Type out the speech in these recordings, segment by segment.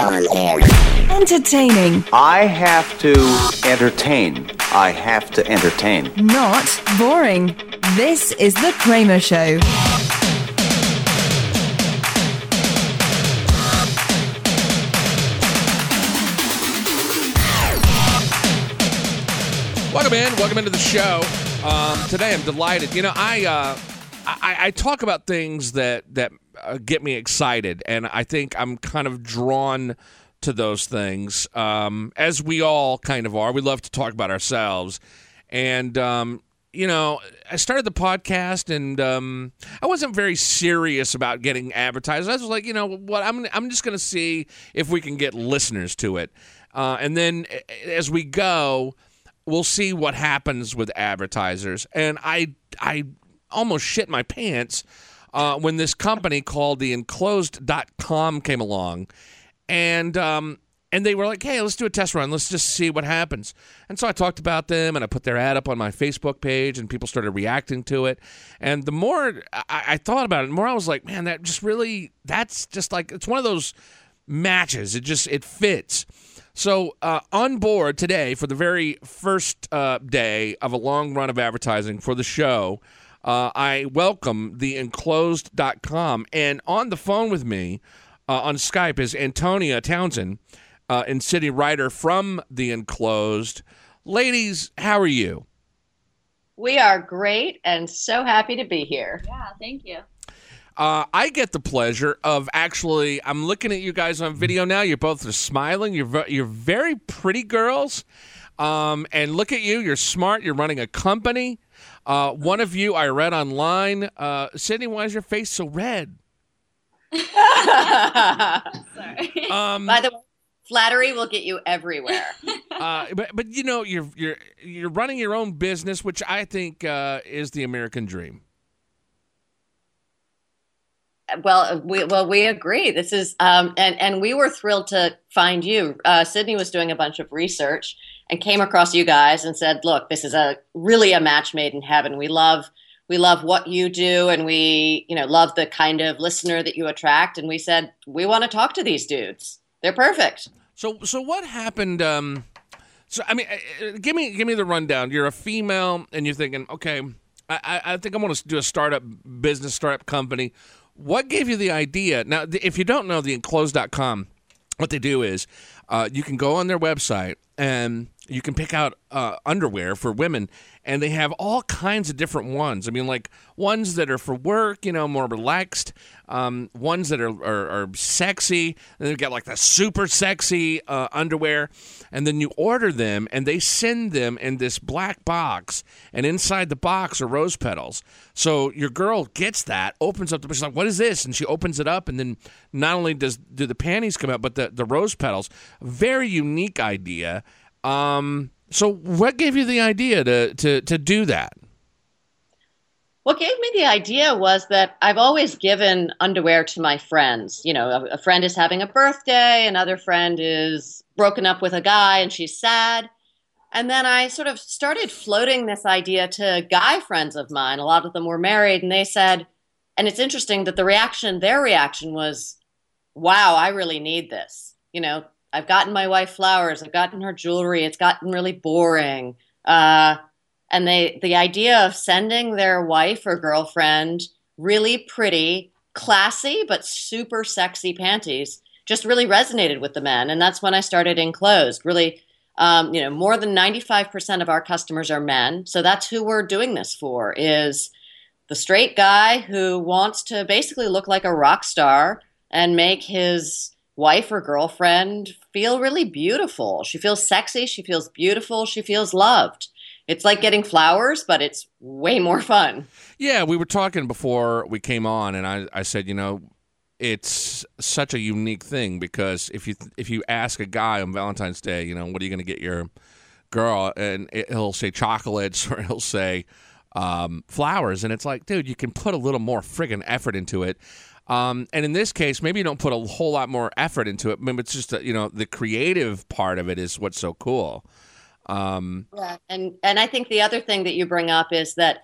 On air. Entertaining, I have to entertain. I have to entertain. not boring. This is The Kramer Show. Welcome in. Welcome into the show. Um, today, I'm delighted. You know, I, uh, I I talk about things that that uh, get me excited, and I think I'm kind of drawn to those things, um, as we all kind of are. We love to talk about ourselves, and um, you know, I started the podcast, and um, I wasn't very serious about getting advertisers. I was like, you know what, I'm I'm just going to see if we can get listeners to it, uh, and then as we go we'll see what happens with advertisers. And I I almost shit my pants uh, when this company called the enclosed.com came along and um and they were like, "Hey, let's do a test run. Let's just see what happens." And so I talked about them, and I put their ad up on my Facebook page, and people started reacting to it. And the more I, I thought about it, the more I was like, "Man, that just really—that's just like it's one of those matches. It just it fits." So, uh, on board today for the very first uh, day of a long run of advertising for the show, uh, I welcome the enclosed.com. And on the phone with me uh, on Skype is Antonia Townsend, uh, and Sydney Ryder from the enclosed. Ladies, how are you? We are great and so happy to be here. Yeah, thank you. Uh, I get the pleasure of actually. I'm looking at you guys on video now. You're both are smiling. You're you're very pretty girls, um, and look at you. You're smart. You're running a company. Uh, one of you I read online. Uh, Sydney, why is your face so red? Sorry. Um, By the way, flattery will get you everywhere. uh, but but you know you're you're you're running your own business, which I think uh, is the American dream. Well, we well we agree. This is um, and and we were thrilled to find you. Uh, Sydney was doing a bunch of research and came across you guys and said, "Look, this is a really a match made in heaven. We love." We love what you do, and we, you know, love the kind of listener that you attract. And we said we want to talk to these dudes. They're perfect. So so what happened? Um, so I mean, uh, uh, give me give me the rundown. You're a female, and you're thinking, okay, I, I, think I want to do a startup business, startup company. What gave you the idea? Now, if you don't know the enclosed.com, what they do is uh, you can go on their website and you can pick out uh, underwear for women, and they have all kinds of different ones. I mean, like ones that are for work, you know, more relaxed, um, ones that are, are, are sexy. And they've got like the super sexy uh, underwear, and then you order them, and they send them in this black box, and inside the box are rose petals. So your girl gets that, opens up the, box, she's like, "What is this?" And she opens it up, and then not only does do the panties come out, but the the rose petals. Very unique idea. Um, so what gave you the idea to to to do that? What gave me the idea was that I've always given underwear to my friends. You know, a, a friend is having a birthday, another friend is broken up with a guy and she's sad. And then I sort of started floating this idea to guy friends of mine. A lot of them were married, and they said, and it's interesting that the reaction, their reaction was, wow, I really need this. You know, I've gotten my wife flowers, I've gotten her jewelry, it's gotten really boring. Uh, and they the idea of sending their wife or girlfriend really pretty classy but super sexy panties just really resonated with the men and that's when i started enclosed really um, you know more than 95% of our customers are men so that's who we're doing this for is the straight guy who wants to basically look like a rock star and make his wife or girlfriend feel really beautiful she feels sexy she feels beautiful she feels loved it's like getting flowers, but it's way more fun. Yeah, we were talking before we came on, and I, I said, you know, it's such a unique thing because if you if you ask a guy on Valentine's Day, you know, what are you going to get your girl, and it, he'll say chocolates or he'll say um, flowers, and it's like, dude, you can put a little more friggin' effort into it. Um, and in this case, maybe you don't put a whole lot more effort into it. Maybe it's just that, you know the creative part of it is what's so cool. Um, Yeah. And and I think the other thing that you bring up is that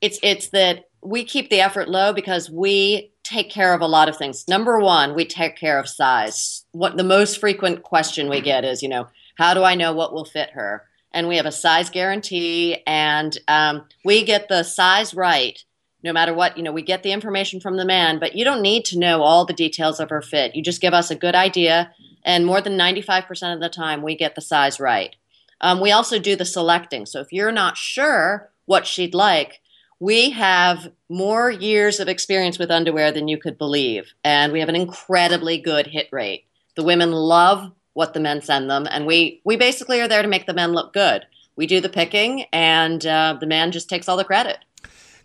it's it's that we keep the effort low because we take care of a lot of things. Number one, we take care of size. What the most frequent question we get is, you know, how do I know what will fit her? And we have a size guarantee, and um, we get the size right no matter what. You know, we get the information from the man, but you don't need to know all the details of her fit. You just give us a good idea, and more than 95% of the time, we get the size right. Um, we also do the selecting. So if you're not sure what she'd like, we have more years of experience with underwear than you could believe, and we have an incredibly good hit rate. The women love what the men send them, and we we basically are there to make the men look good. We do the picking, and uh, the man just takes all the credit.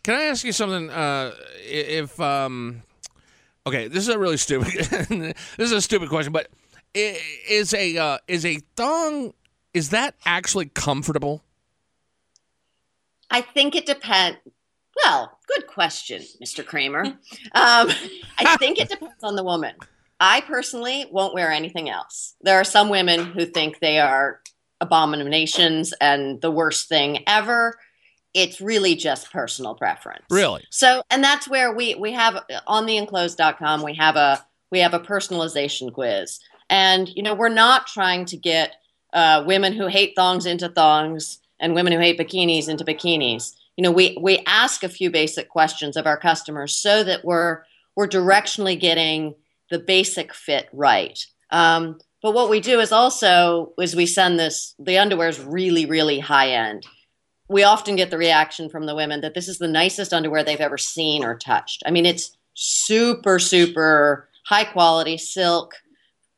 Can I ask you something? Uh, if um, okay, this is a really stupid. this is a stupid question, but is a uh, is a thong is that actually comfortable? I think it depends. Well, good question, Mr. Kramer. Um, I think it depends on the woman. I personally won't wear anything else. There are some women who think they are abominations and the worst thing ever. It's really just personal preference. Really? So, and that's where we we have on the enclosed.com we have a we have a personalization quiz. And you know, we're not trying to get uh, women who hate thongs into thongs and women who hate bikinis into bikinis you know we we ask a few basic questions of our customers so that we're we're directionally getting the basic fit right um, but what we do is also is we send this the underwear is really really high end we often get the reaction from the women that this is the nicest underwear they've ever seen or touched i mean it's super super high quality silk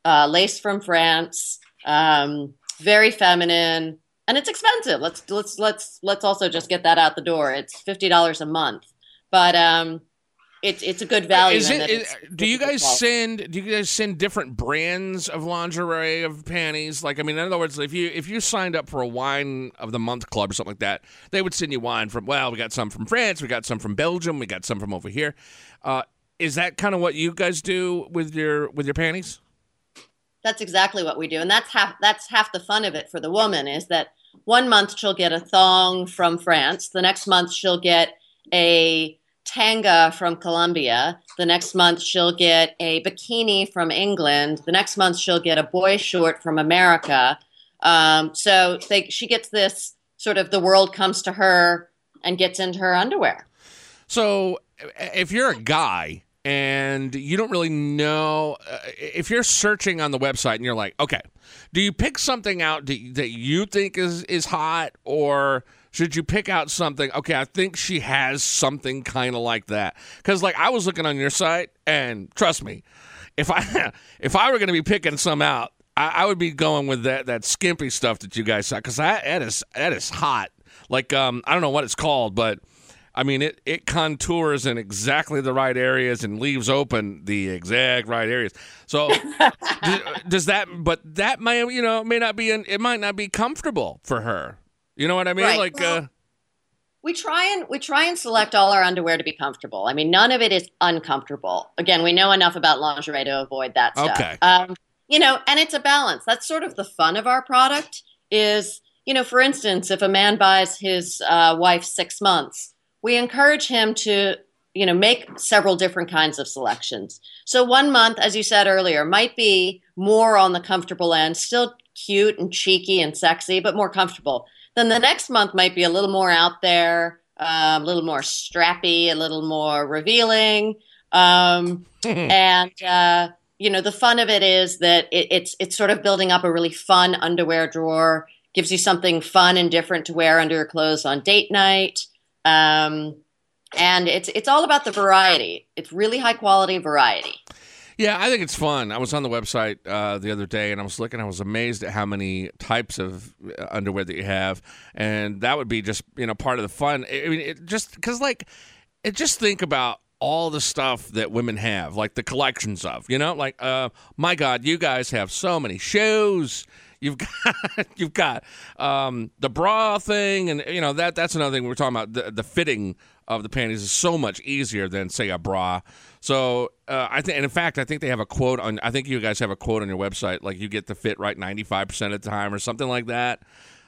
uh, lace from france um, very feminine and it's expensive. Let's let's let's let's also just get that out the door. It's fifty dollars a month, but um, it's it's a good value. Is it, is, do you guys send do you guys send different brands of lingerie of panties? Like I mean, in other words, if you if you signed up for a wine of the month club or something like that, they would send you wine from. Well, we got some from France, we got some from Belgium, we got some from over here. Uh, is that kind of what you guys do with your with your panties? That's exactly what we do, and that's half that's half the fun of it for the woman is that one month she'll get a thong from France, the next month she'll get a tanga from Colombia, the next month she'll get a bikini from England, the next month she'll get a boy short from America. Um, so they, she gets this sort of the world comes to her and gets into her underwear. So if you're a guy and you don't really know uh, if you're searching on the website and you're like, okay, do you pick something out that you think is is hot, or should you pick out something? Okay, I think she has something kind of like that. Because like I was looking on your site, and trust me, if I if I were going to be picking some out, I, I, would be going with that that skimpy stuff that you guys saw because that, that is that is hot. Like um, I don't know what it's called, but I mean, it, it contours in exactly the right areas and leaves open the exact right areas. So does, does, that? But that may you know may not be it might not be comfortable for her. You know what I mean? Right. Like. Well, uh, we try and we try and select all our underwear to be comfortable. I mean, none of it is uncomfortable. Again, we know enough about lingerie to avoid that stuff. Okay. Um, you know, and it's a balance. That's sort of the fun of our product. Is you know, for instance, if a man buys his uh, wife six months, we encourage him to you know make several different kinds of selections so one month as you said earlier might be more on the comfortable end still cute and cheeky and sexy but more comfortable then the next month might be a little more out there uh, a little more strappy a little more revealing um, and uh, you know the fun of it is that it, it's it's sort of building up a really fun underwear drawer gives you something fun and different to wear under your clothes on date night um, and it's it's all about the variety. It's really high quality variety. Yeah, I think it's fun. I was on the website uh, the other day and I was looking. I was amazed at how many types of uh, underwear that you have, and that would be just you know part of the fun. I mean, it just because like, it just think about all the stuff that women have, like the collections of, you know, like uh, my God, you guys have so many shoes. You've got you've got um, the bra thing, and you know that that's another thing we're talking about. The, the fitting of the panties is so much easier than say a bra. So uh, I think, and in fact, I think they have a quote on. I think you guys have a quote on your website, like you get the fit right ninety five percent of the time, or something like that.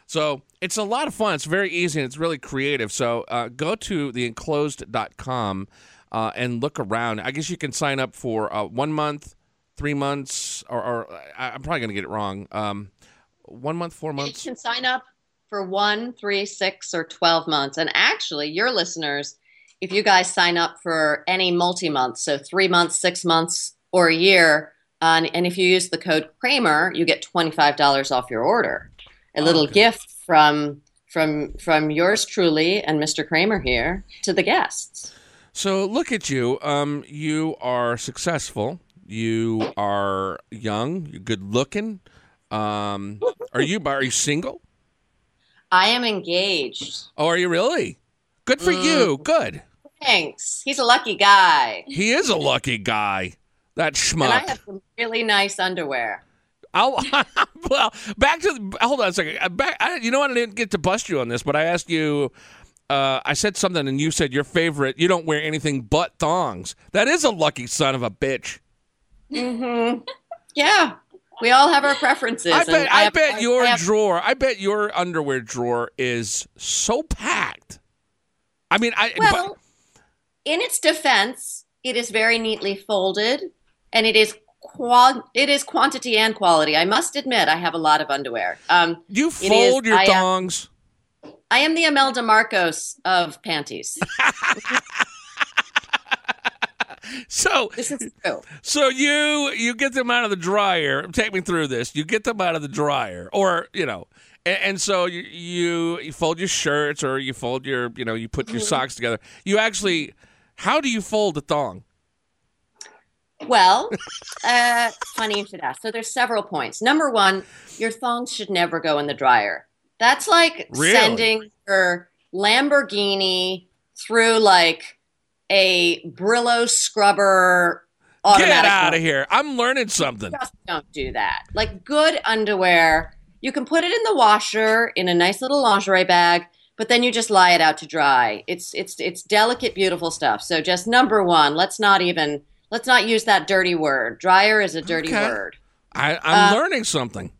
So it's a lot of fun. It's very easy and it's really creative. So uh, go to theenclosed.com. uh, and look around. I guess you can sign up for uh, one month, three months, or, or I- I'm probably going to get it wrong. Um, one month, four months. You can sign up for one, three, six, or 12 months. And actually, your listeners, if you guys sign up for any multi month, so three months, six months, or a year, uh, and, and if you use the code Kramer, you get $25 off your order. A little Okay. gift from from from yours truly and Mr. Kramer here to the guests. So look at you. Um, you are successful. You are young. You're good looking. Um, are you are you single? I am engaged. Oh, are you really? Good for you. Good. Thanks. He's a lucky guy. He is a lucky guy. That And I have some really nice underwear. I'll, well, back to the, hold on a second. Uh, Back, I, you know what? I didn't get to bust you on this, but I asked you. Uh, I said something, and you said your favorite. You don't wear anything but thongs. That is a lucky son of a bitch. Mm-hmm. Yeah, we all have our preferences. I bet. I, have- bet your I have- drawer. I bet your underwear drawer is so packed. I mean, I. but- well, in its defense, it is very neatly folded, and it is qua- it is quantity and quality. I must admit, I have a lot of underwear. Um, you fold is- your I, thongs. I am the Imelda Marcos of panties. so This is true. So you you get them out of the dryer. Take me through this. You get them out of the dryer, or you know, and, and so you, you you fold your shirts, or you fold your you know you put your socks together. You actually, how do you fold a thong? Well, uh, funny you should ask. So there's several points. Number one, your thongs should never go in the dryer. That's like Really? sending your Lamborghini through like a Brillo scrubber. Get out of here! I'm learning something. Just don't do that. Like good underwear, you can put it in the washer in a nice little lingerie bag, but then you just lie it out to dry. It's it's it's delicate, beautiful stuff. So just number one, let's not even let's not use that dirty word. Dryer is a dirty Okay. word. I, I'm Uh, learning something.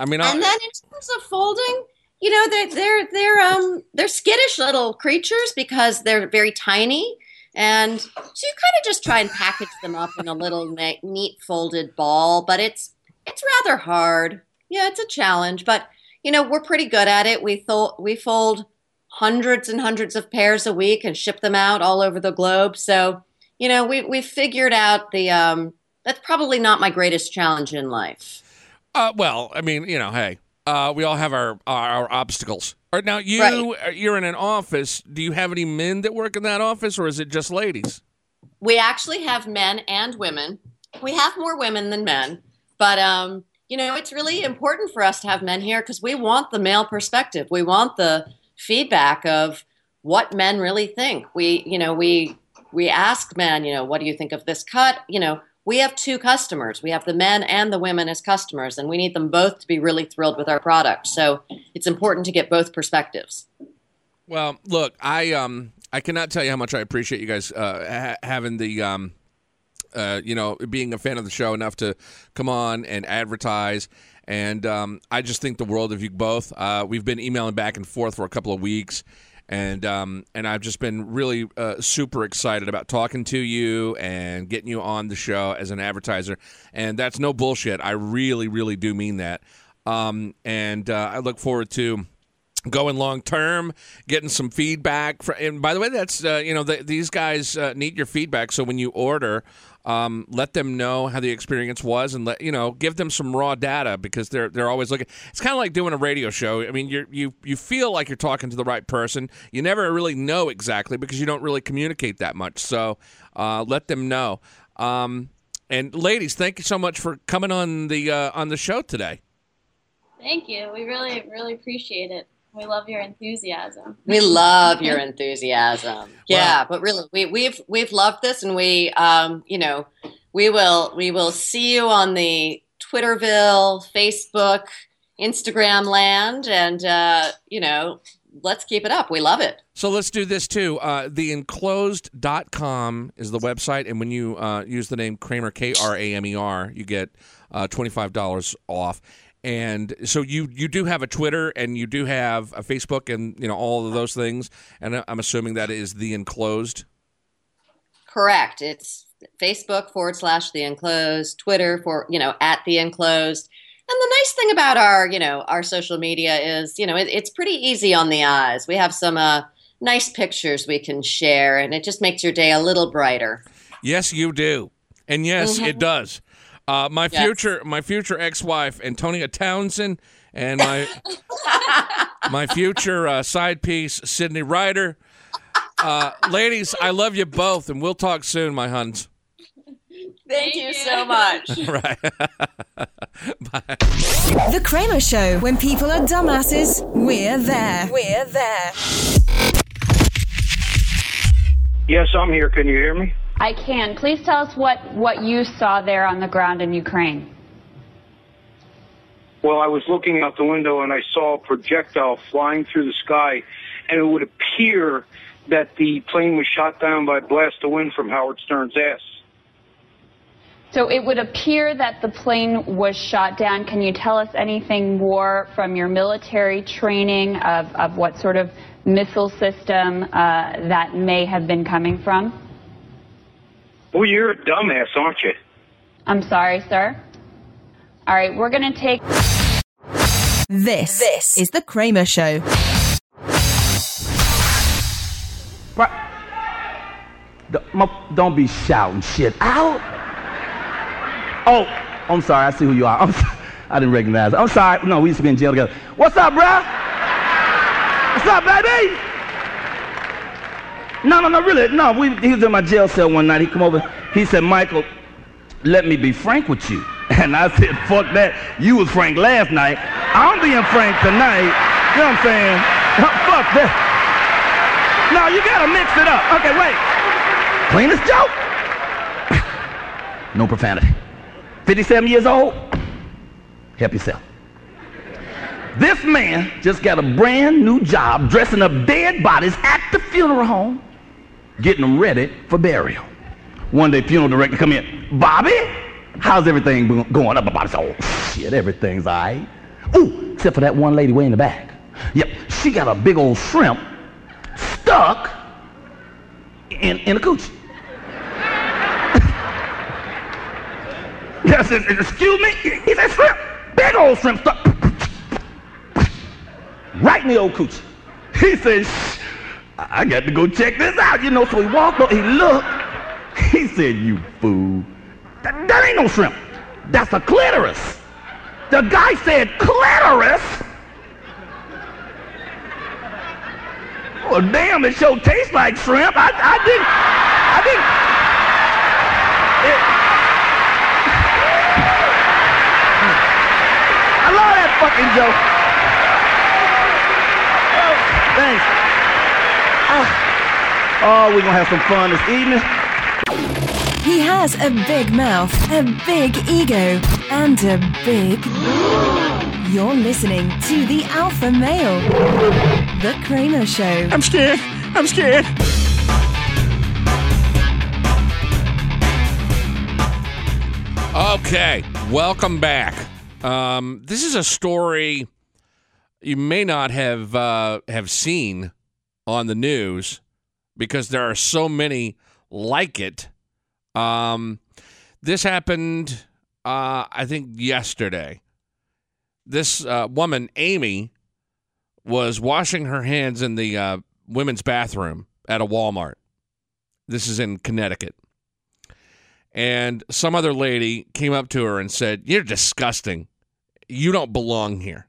I mean, I, And then in terms of folding, you know, they're they're they're um they're skittish little creatures because they're very tiny. And so you kind of just try and package them up in a little ne- neat folded ball, but it's it's rather hard. Yeah, it's a challenge, but you know we're pretty good at it. We thought we fold hundreds and hundreds of pairs a week and ship them out all over the globe. So you know we we figured out the um that's probably not my greatest challenge in life. uh, well, I mean, you know, hey, uh, we all have our our, our obstacles. Or now you Right. uh, you're in an office. Do you have any men that work in that office, or is it just ladies? we actually have men and women. We have more women than men, but um, you know, it's really important for us to have men here because we want the male perspective. We want the feedback of what men really think. We, you know, we we ask men, you know, what do you think of this cut? You know, we have two customers. We have the men and the women as customers, and we need them both to be really thrilled with our product. So it's important to get both perspectives. Well, look, I um I cannot tell you how much I appreciate you guys uh, ha- having the um uh you know being a fan of the show enough to come on and advertise. And um, I just think the world of you both. Uh, we've been emailing back and forth for a couple of weeks, and um, and I've just been really uh, super excited about talking to you and getting you on the show as an advertiser. And that's no bullshit. I really, really do mean that. Um, and uh, I look forward to going long term, getting some feedback. For, and by the way, that's uh, you know th these guys uh, need your feedback. So when you order, um, let them know how the experience was, and let you know give them some raw data because they're they're always looking. It's kind of like doing a radio show. I mean, you you you feel like you're talking to the right person. You never really know exactly because you don't really communicate that much. So uh, let them know. Um, and ladies, thank you so much for coming on the uh, on the show today. Thank you. We really, really appreciate it. We love your enthusiasm. We love your enthusiasm. Yeah, but really, we, we've we've loved this, and we, um, you know, we will we will see you on the Twitterville, Facebook, Instagram land, and uh, you know, let's keep it up. We love it. So let's do this too. Uh, theenclosed.com is the website, and when you uh, use the name Kramer, K R A M E R, you get uh, $25 off. And so you you do have a Twitter and you do have a Facebook and you know all of those things. And I'm assuming that is the enclosed. Correct. It's Facebook forward slash the enclosed, Twitter for, you know, at the enclosed. And the nice thing about our, you know, our social media is, you know, it, it's pretty easy on the eyes. We have some uh, nice pictures we can share, and it just makes your day a little brighter. Yes, you do, and yes, it does. Uh, my Yes. future, my future ex-wife, Antonia Townsend, and my my future uh, side piece, Sydney Ryder. Uh, ladies, I love you both, and we'll talk soon, my huns. Thank, Thank you you. so much. right. Bye. The Kramer Show. When people are dumbasses, we're there. We're there. Yes, I'm here. Can you hear me? I can. Please tell us what, what you saw there on the ground in Ukraine. Well, I was looking out the window and I saw a projectile flying through the sky, and it would appear that the plane was shot down by a blast of wind from Howard Stern's ass. So it would appear that the plane was shot down. Can you tell us anything more from your military training of, of what sort of missile system uh, that may have been coming from? Well, you're a dumbass, aren't you? I'm sorry, sir. All right, we're going to take. This, this is The Kramer Show. Don't- Don't be shouting shit out. Oh, I'm sorry. I see who you are. I'm so- I didn't recognize. I'm sorry. No, we used to be in jail together. What's up, bruh? What's up, baby? No, no, no, really. No, we, he was in my jail cell one night. He come over. He said, Michael, let me be frank with you. And I said, fuck that. You was frank last night. I'm being frank tonight. You know what I'm saying? fuck that. No, you gotta mix it up. Okay, wait. Cleanest joke. no profanity. 57 years old. Help yourself. This man just got a brand new job dressing up dead bodies at the funeral home, getting them ready for burial. One day, funeral director come in. Bobby, how's everything going up? Bobby said, oh, shit, everything's all right. Ooh, except for that one lady way in the back. Yep, she got a big old shrimp stuck in, in a coochie. yes, excuse me? He said shrimp. Big old shrimp stuck right in the old coochie. He said, I got to go check this out, you know. So he walked up, he looked. He said, you fool. That, that ain't no shrimp. That's a clitoris. The guy said clitoris? Well, damn, it sure tastes like shrimp. I, I didn't, I didn't. It- I love that fucking joke. Oh, thanks. Oh, we're gonna have some fun this evening. He has a big mouth, a big ego, and a big. You're listening to the Alpha Male, The Kramer Show. I'm scared. I'm scared. Okay, welcome back. Um, this is a story you may not have uh, have seen on the news because there are so many like it. Um, this happened, uh, I think, yesterday. This uh, woman, Amy, was washing her hands in the uh, women's bathroom at a Walmart. This is in Connecticut and some other lady came up to her and said, "You're disgusting. You don't belong here."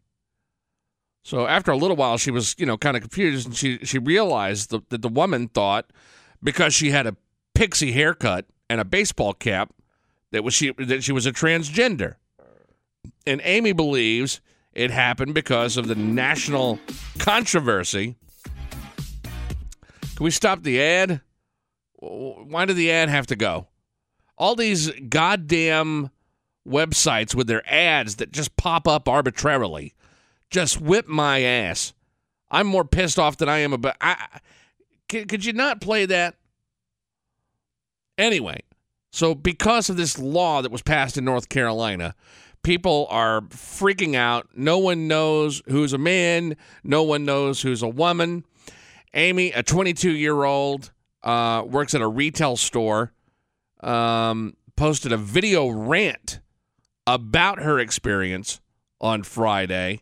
So after a little while, she was, you know, kind of confused, and she she realized that, that the woman thought because she had a pixie haircut and a baseball cap that was she that she was a transgender. And Amy believes it happened because of the national controversy. Can we stop the ad? Why did the ad have to go? all these goddamn websites with their ads that just pop up arbitrarily just whip my ass. I'm more pissed off than I am about. I, could, could you not play that? Anyway, so because of this law that was passed in North Carolina, people are freaking out. No one knows who's a man, no one knows who's a woman. Amy, a 22 year old, uh, works at a retail store, um, posted a video rant about her experience on Friday,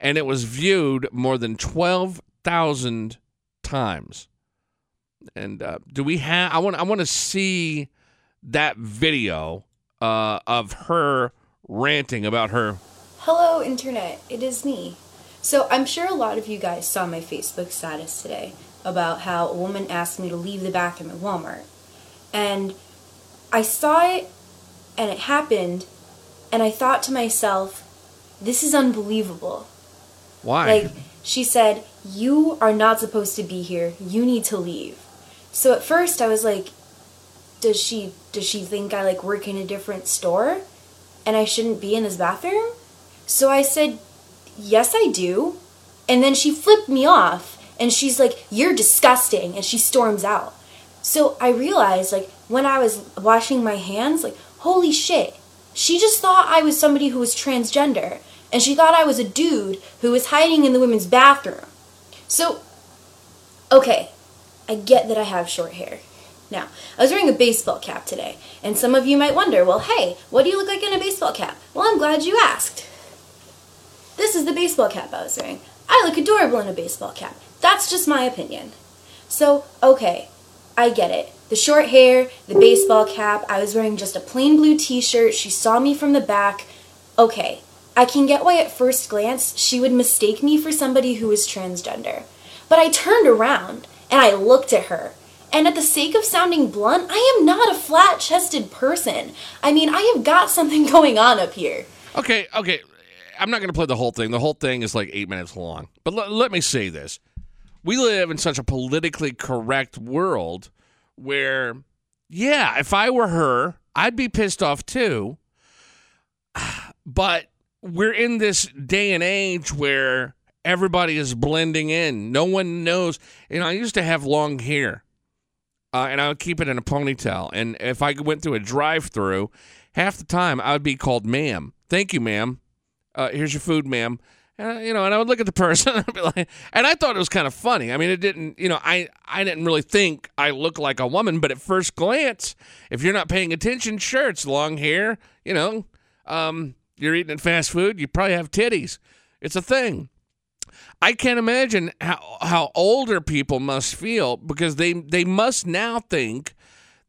and it was viewed more than 12,000 times. And uh, do we have? I want. I want to see that video uh, of her ranting about her. Hello, Internet. It is me. So, I'm sure a lot of you guys saw my Facebook status today about how a woman asked me to leave the bathroom at Walmart. And I saw it, and it happened, and I thought to myself, this is unbelievable. Why? Like, she said, You are not supposed to be here. You need to leave. So at first I was like, does she does she think I like work in a different store and I shouldn't be in this bathroom? So I said, "Yes, I do." And then she flipped me off and she's like, "You're disgusting." And she storms out. So I realized like when I was washing my hands like, "Holy shit. She just thought I was somebody who was transgender." And she thought I was a dude who was hiding in the women's bathroom. So okay, I get that I have short hair. Now, I was wearing a baseball cap today, and some of you might wonder, well, hey, what do you look like in a baseball cap? Well, I'm glad you asked. This is the baseball cap I was wearing. I look adorable in a baseball cap. That's just my opinion. So, okay, I get it. The short hair, the baseball cap, I was wearing just a plain blue t shirt, she saw me from the back. Okay, I can get why at first glance she would mistake me for somebody who was transgender. But I turned around and I looked at her. And at the sake of sounding blunt, I am not a flat chested person. I mean, I have got something going on up here. Okay, okay. I'm not going to play the whole thing. The whole thing is like eight minutes long. But l- let me say this. We live in such a politically correct world where, yeah, if I were her, I'd be pissed off too. But we're in this day and age where everybody is blending in. No one knows. You know, I used to have long hair, uh, and I would keep it in a ponytail. And if I went through a drive-through, half the time I would be called "ma'am." Thank you, ma'am. Uh, here's your food, ma'am. And, you know, and I would look at the person and I'd be like, and I thought it was kind of funny. I mean, it didn't, you know, I, I didn't really think I looked like a woman, but at first glance, if you're not paying attention, sure, it's long hair, you know, um, you're eating at fast food, you probably have titties. It's a thing. I can't imagine how how older people must feel because they they must now think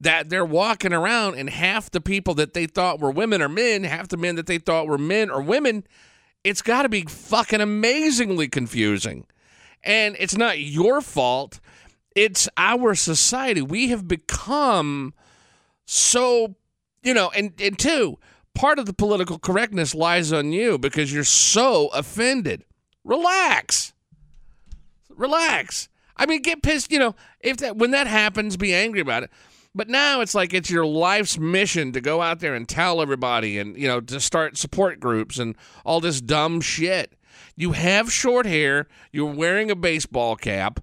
that they're walking around and half the people that they thought were women are men, half the men that they thought were men are women. It's got to be fucking amazingly confusing. And it's not your fault. It's our society. We have become so, you know, and, and two, part of the political correctness lies on you because you're so offended. Relax. Relax. I mean, get pissed, you know, if that when that happens, be angry about it. But now it's like it's your life's mission to go out there and tell everybody and, you know, to start support groups and all this dumb shit. You have short hair, you're wearing a baseball cap,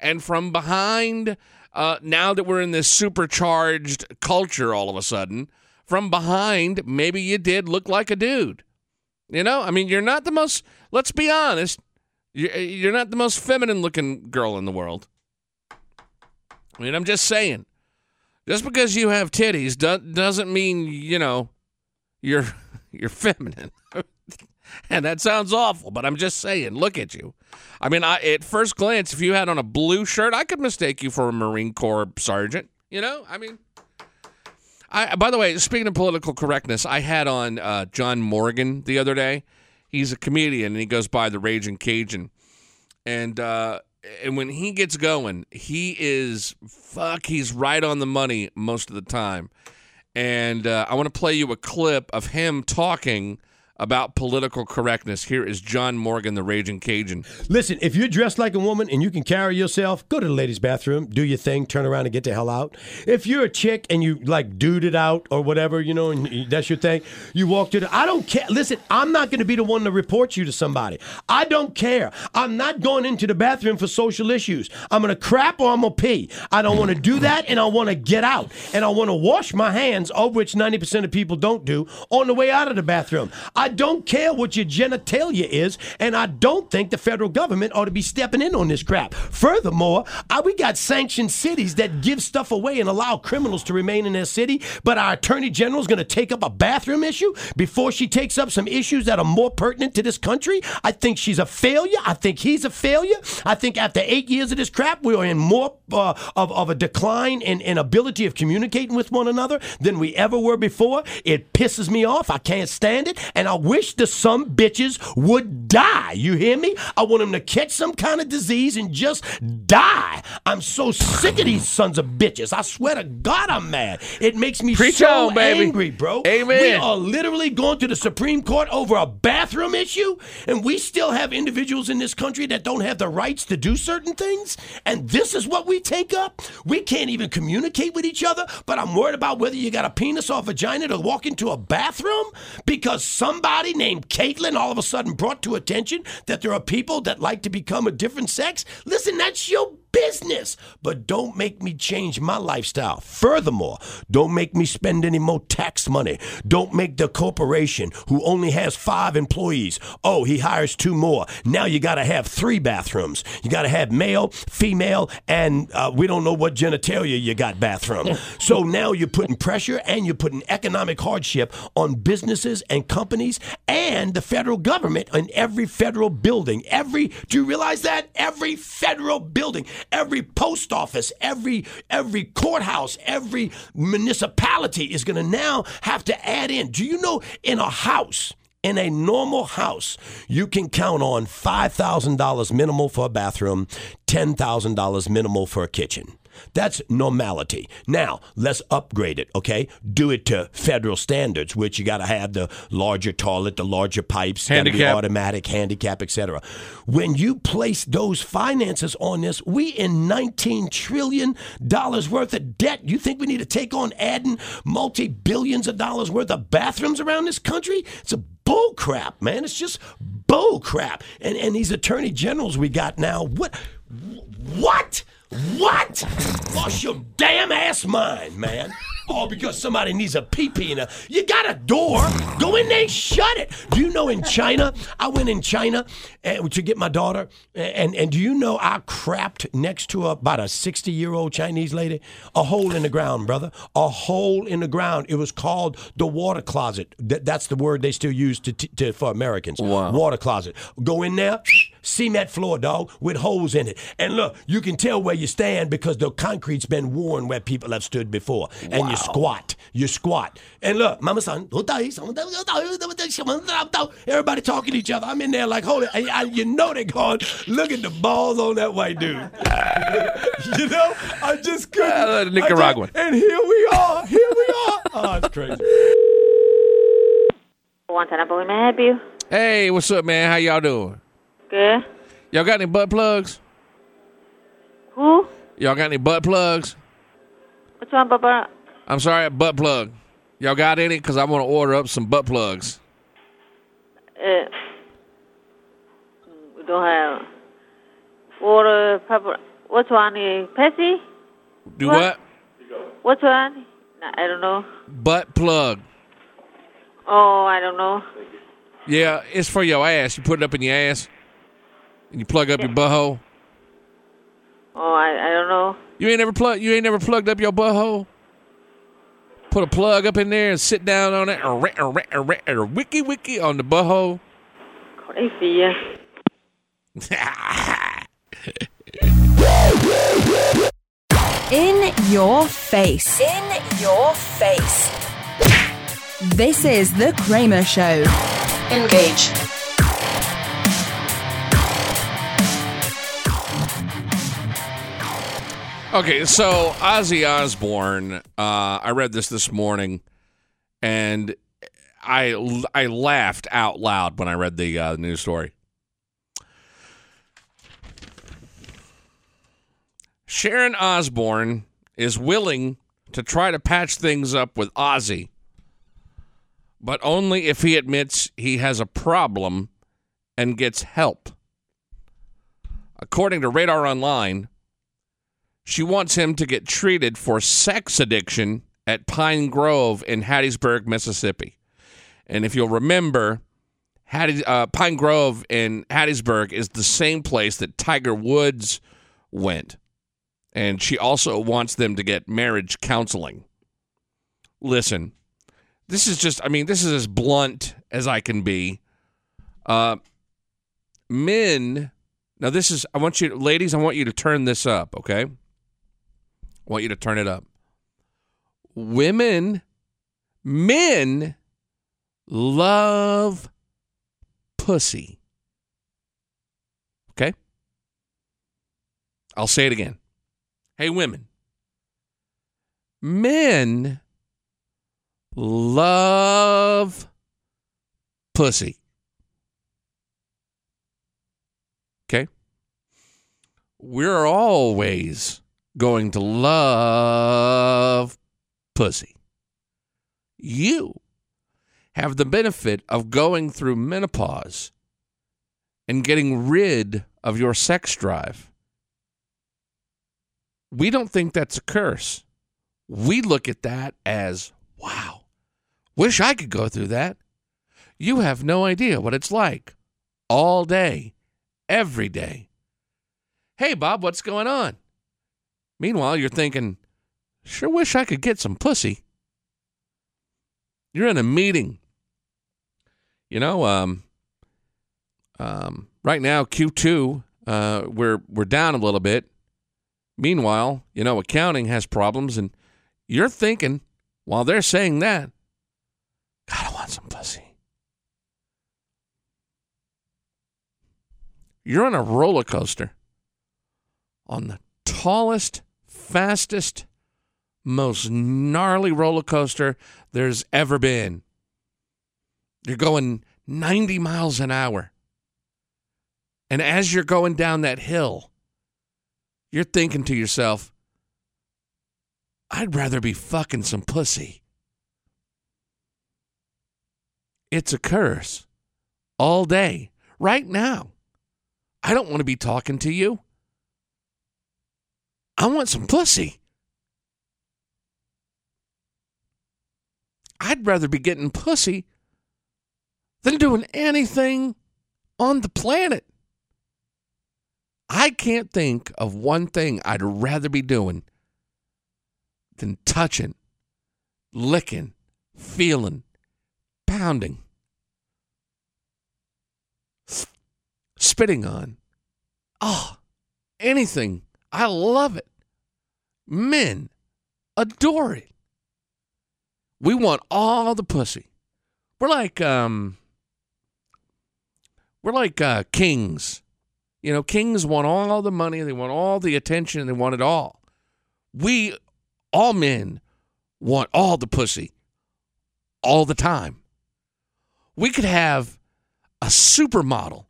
and from behind, uh, now that we're in this supercharged culture all of a sudden, from behind, maybe you did look like a dude. You know, I mean, you're not the most, let's be honest, you're, not the most feminine looking girl in the world. I mean, I'm just saying. Just because you have titties do- doesn't mean, you know, you're you're feminine. and that sounds awful, but I'm just saying, look at you. I mean, I, at first glance, if you had on a blue shirt, I could mistake you for a Marine Corps sergeant. You know, I mean, I, by the way, speaking of political correctness, I had on uh, John Morgan the other day. He's a comedian and he goes by the Raging Cajun. And uh, and when he gets going, he is fuck. He's right on the money most of the time. And uh, I want to play you a clip of him talking about political correctness. Here is John Morgan, the Raging Cajun. Listen, if you're dressed like a woman and you can carry yourself, go to the ladies' bathroom, do your thing, turn around and get the hell out. If you're a chick and you like dude it out or whatever, you know, and that's your thing, you walk to the. I don't care. Listen, I'm not going to be the one to report you to somebody. I don't care. I'm not going into the bathroom for social issues. I'm going to crap or I'm going to pee. I don't want to do that and I want to get out. And I want to wash my hands, of which 90% of people don't do, on the way out of the bathroom. I don't care what your genitalia is, and I don't think the federal government ought to be stepping in on this crap. Furthermore, I, we got sanctioned cities that give stuff away and allow criminals to remain in their city, but our attorney general is going to take up a bathroom issue before she takes up some issues that are more pertinent to this country. I think she's a failure. I think he's a failure. I think after eight years of this crap, we are in more uh, of, of a decline in, in ability of communicating with one another than we ever were before. It pisses me off. I can't stand it. And I wish the some bitches would die. You hear me? I want them to catch some kind of disease and just die. I'm so sick of these sons of bitches. I swear to God, I'm mad. It makes me Preach so on, angry, bro. Amen. We are literally going to the Supreme Court over a bathroom issue, and we still have individuals in this country that don't have the rights to do certain things. And this is what we take up. We can't even communicate with each other, but I'm worried about whether you got a penis or vagina to walk into a bathroom because somebody named Caitlyn all of a sudden brought to attention that there are people that like to become a different sex. Listen, that's your business, but don't make me change my lifestyle. Furthermore, don't make me spend any more tax money. Don't make the corporation who only has five employees, oh, he hires two more. Now you got to have three bathrooms. You got to have male, female, and uh, we don't know what genitalia you got bathroom. so now you're putting pressure and you're putting economic hardship on businesses and companies and the federal government in every federal building. Every, do you realize that? Every federal building every post office, every every courthouse, every municipality is going to now have to add in. Do you know in a house? In a normal house, you can count on $5,000 minimal for a bathroom, $10,000 minimal for a kitchen. That's normality. Now, let's upgrade it, okay? Do it to federal standards, which you got to have the larger toilet, the larger pipes, Handicap. automatic, handicap, etc. When you place those finances on this, we in 19 trillion dollars worth of debt. You think we need to take on adding multi billions of dollars worth of bathrooms around this country? It's a bull crap, man. It's just bull crap. And and these attorney generals we got now, what what? What? Lost your damn ass mind, man. All because somebody needs a pee pee in a. You got a door. Go in there and shut it. Do you know in China? I went in China uh, to get my daughter, and and do you know I crapped next to a, about a sixty year old Chinese lady? A hole in the ground, brother. A hole in the ground. It was called the water closet. That, that's the word they still use to, to for Americans. Wow. Water closet. Go in there. Cement floor, dog, with holes in it. And look, you can tell where you stand because the concrete's been worn where people have stood before. And you squat. You squat. And look, mama son, everybody talking to each other. I'm in there like, holy, and, and you know they're going, look at the balls on that white dude. you know, I just couldn't. Uh, I just- Nicaraguan. and here we are. Here we are. Oh, it's crazy. Guantanamo, may I help you? Hey, what's up, man? How y'all doing? Good. Y'all got any butt plugs? Who? Y'all got any butt plugs? Which one, Baba? I'm sorry, butt plug. Y'all got any? Because I want to order up some butt plugs. Uh, we don't have water, pepper. Which one? Pepsi? Do What? what? Which one? I don't know. Butt plug. Oh, I don't know. Yeah, it's for your ass. You put it up in your ass, you plug up your butthole. Oh, I, I don't know. You ain't never plug. You ain't never plugged up your butthole. Put a plug up in there and sit down on it. Or, or, or, or, wiki wiki on the butthole. Crazy. yeah. In your face. In your face. This is The Kramer Show. Engage. Okay, so Ozzy Osbourne, uh, I read this this morning, and I I laughed out loud when I read the uh, news story. Sharon Osbourne is willing to try to patch things up with Ozzy, but only if he admits he has a problem and gets help. According to Radar Online, she wants him to get treated for sex addiction at Pine Grove in Hattiesburg, Mississippi. And if you'll remember, uh, Pine Grove in Hattiesburg is the same place that Tiger Woods went. And she also wants them to get marriage counseling. Listen, this is just, I mean, this is as blunt as I can be. Uh, men, now this is, I want you, ladies, I want you to turn this up, okay? I want you to turn it up. Women, men love pussy. Okay? I'll say it again. Hey, women. Men love pussy. Okay? We're always going to love pussy. You have the benefit of going through menopause and getting rid of your sex drive. We don't think that's a curse. We look at that as, wow, wish I could go through that. You have no idea what it's like all day, every day. Hey, Bob, what's going on? Meanwhile, you're thinking, sure wish I could get some pussy. You're in a meeting you know, um, um, right now Q2, uh, we're we're down a little bit. Meanwhile, you know, accounting has problems, and you're thinking while they're saying that, God, I want some pussy. You're on a roller coaster on the tallest, fastest, most gnarly roller coaster there's ever been. You're going 90 miles an hour. And as you're going down that hill, you're thinking to yourself, I'd rather be fucking some pussy. It's a curse all day, right now. I don't want to be talking to you. I want some pussy. I'd rather be getting pussy than doing anything on the planet. I can't think of one thing I'd rather be doing than touching, licking, feeling, pounding, spitting on. Oh, anything. I love it. Men adore it. We want all the pussy. We're like, um, we're like uh, kings. You know, kings want all the money, they want all the attention, they want it all. We, all men, want all the pussy all the time. We could have a supermodel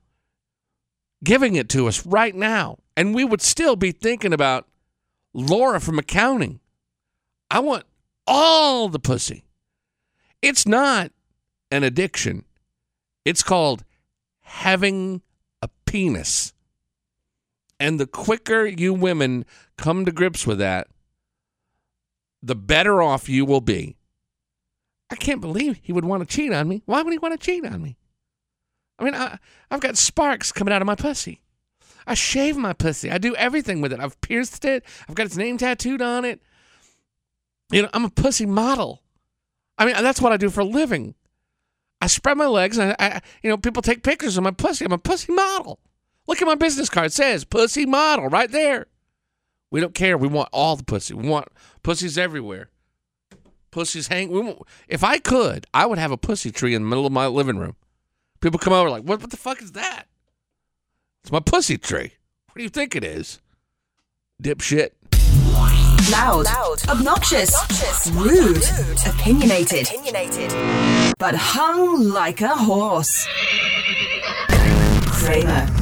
giving it to us right now, and we would still be thinking about Laura from accounting. I want all the pussy. It's not an addiction, it's called having a penis. And the quicker you women come to grips with that, the better off you will be. I can't believe he would want to cheat on me. Why would he want to cheat on me? I mean, I, I've got sparks coming out of my pussy. I shave my pussy. I do everything with it. I've pierced it. I've got its name tattooed on it. You know, I'm a pussy model. I mean, that's what I do for a living. I spread my legs, and I, I, you know, people take pictures of my pussy. I'm a pussy model. Look at my business card. It says pussy model right there. We don't care. We want all the pussy. We want pussies everywhere. Pussies hang. Want, if I could, I would have a pussy tree in the middle of my living room. People come over like, what, what the fuck is that? It's my pussy tree. What do you think it is? Dipshit. Loud, Loud. Obnoxious. Obnoxious. Rude. Rude. Opinionated. Opinionated. But hung like a horse. Kramer.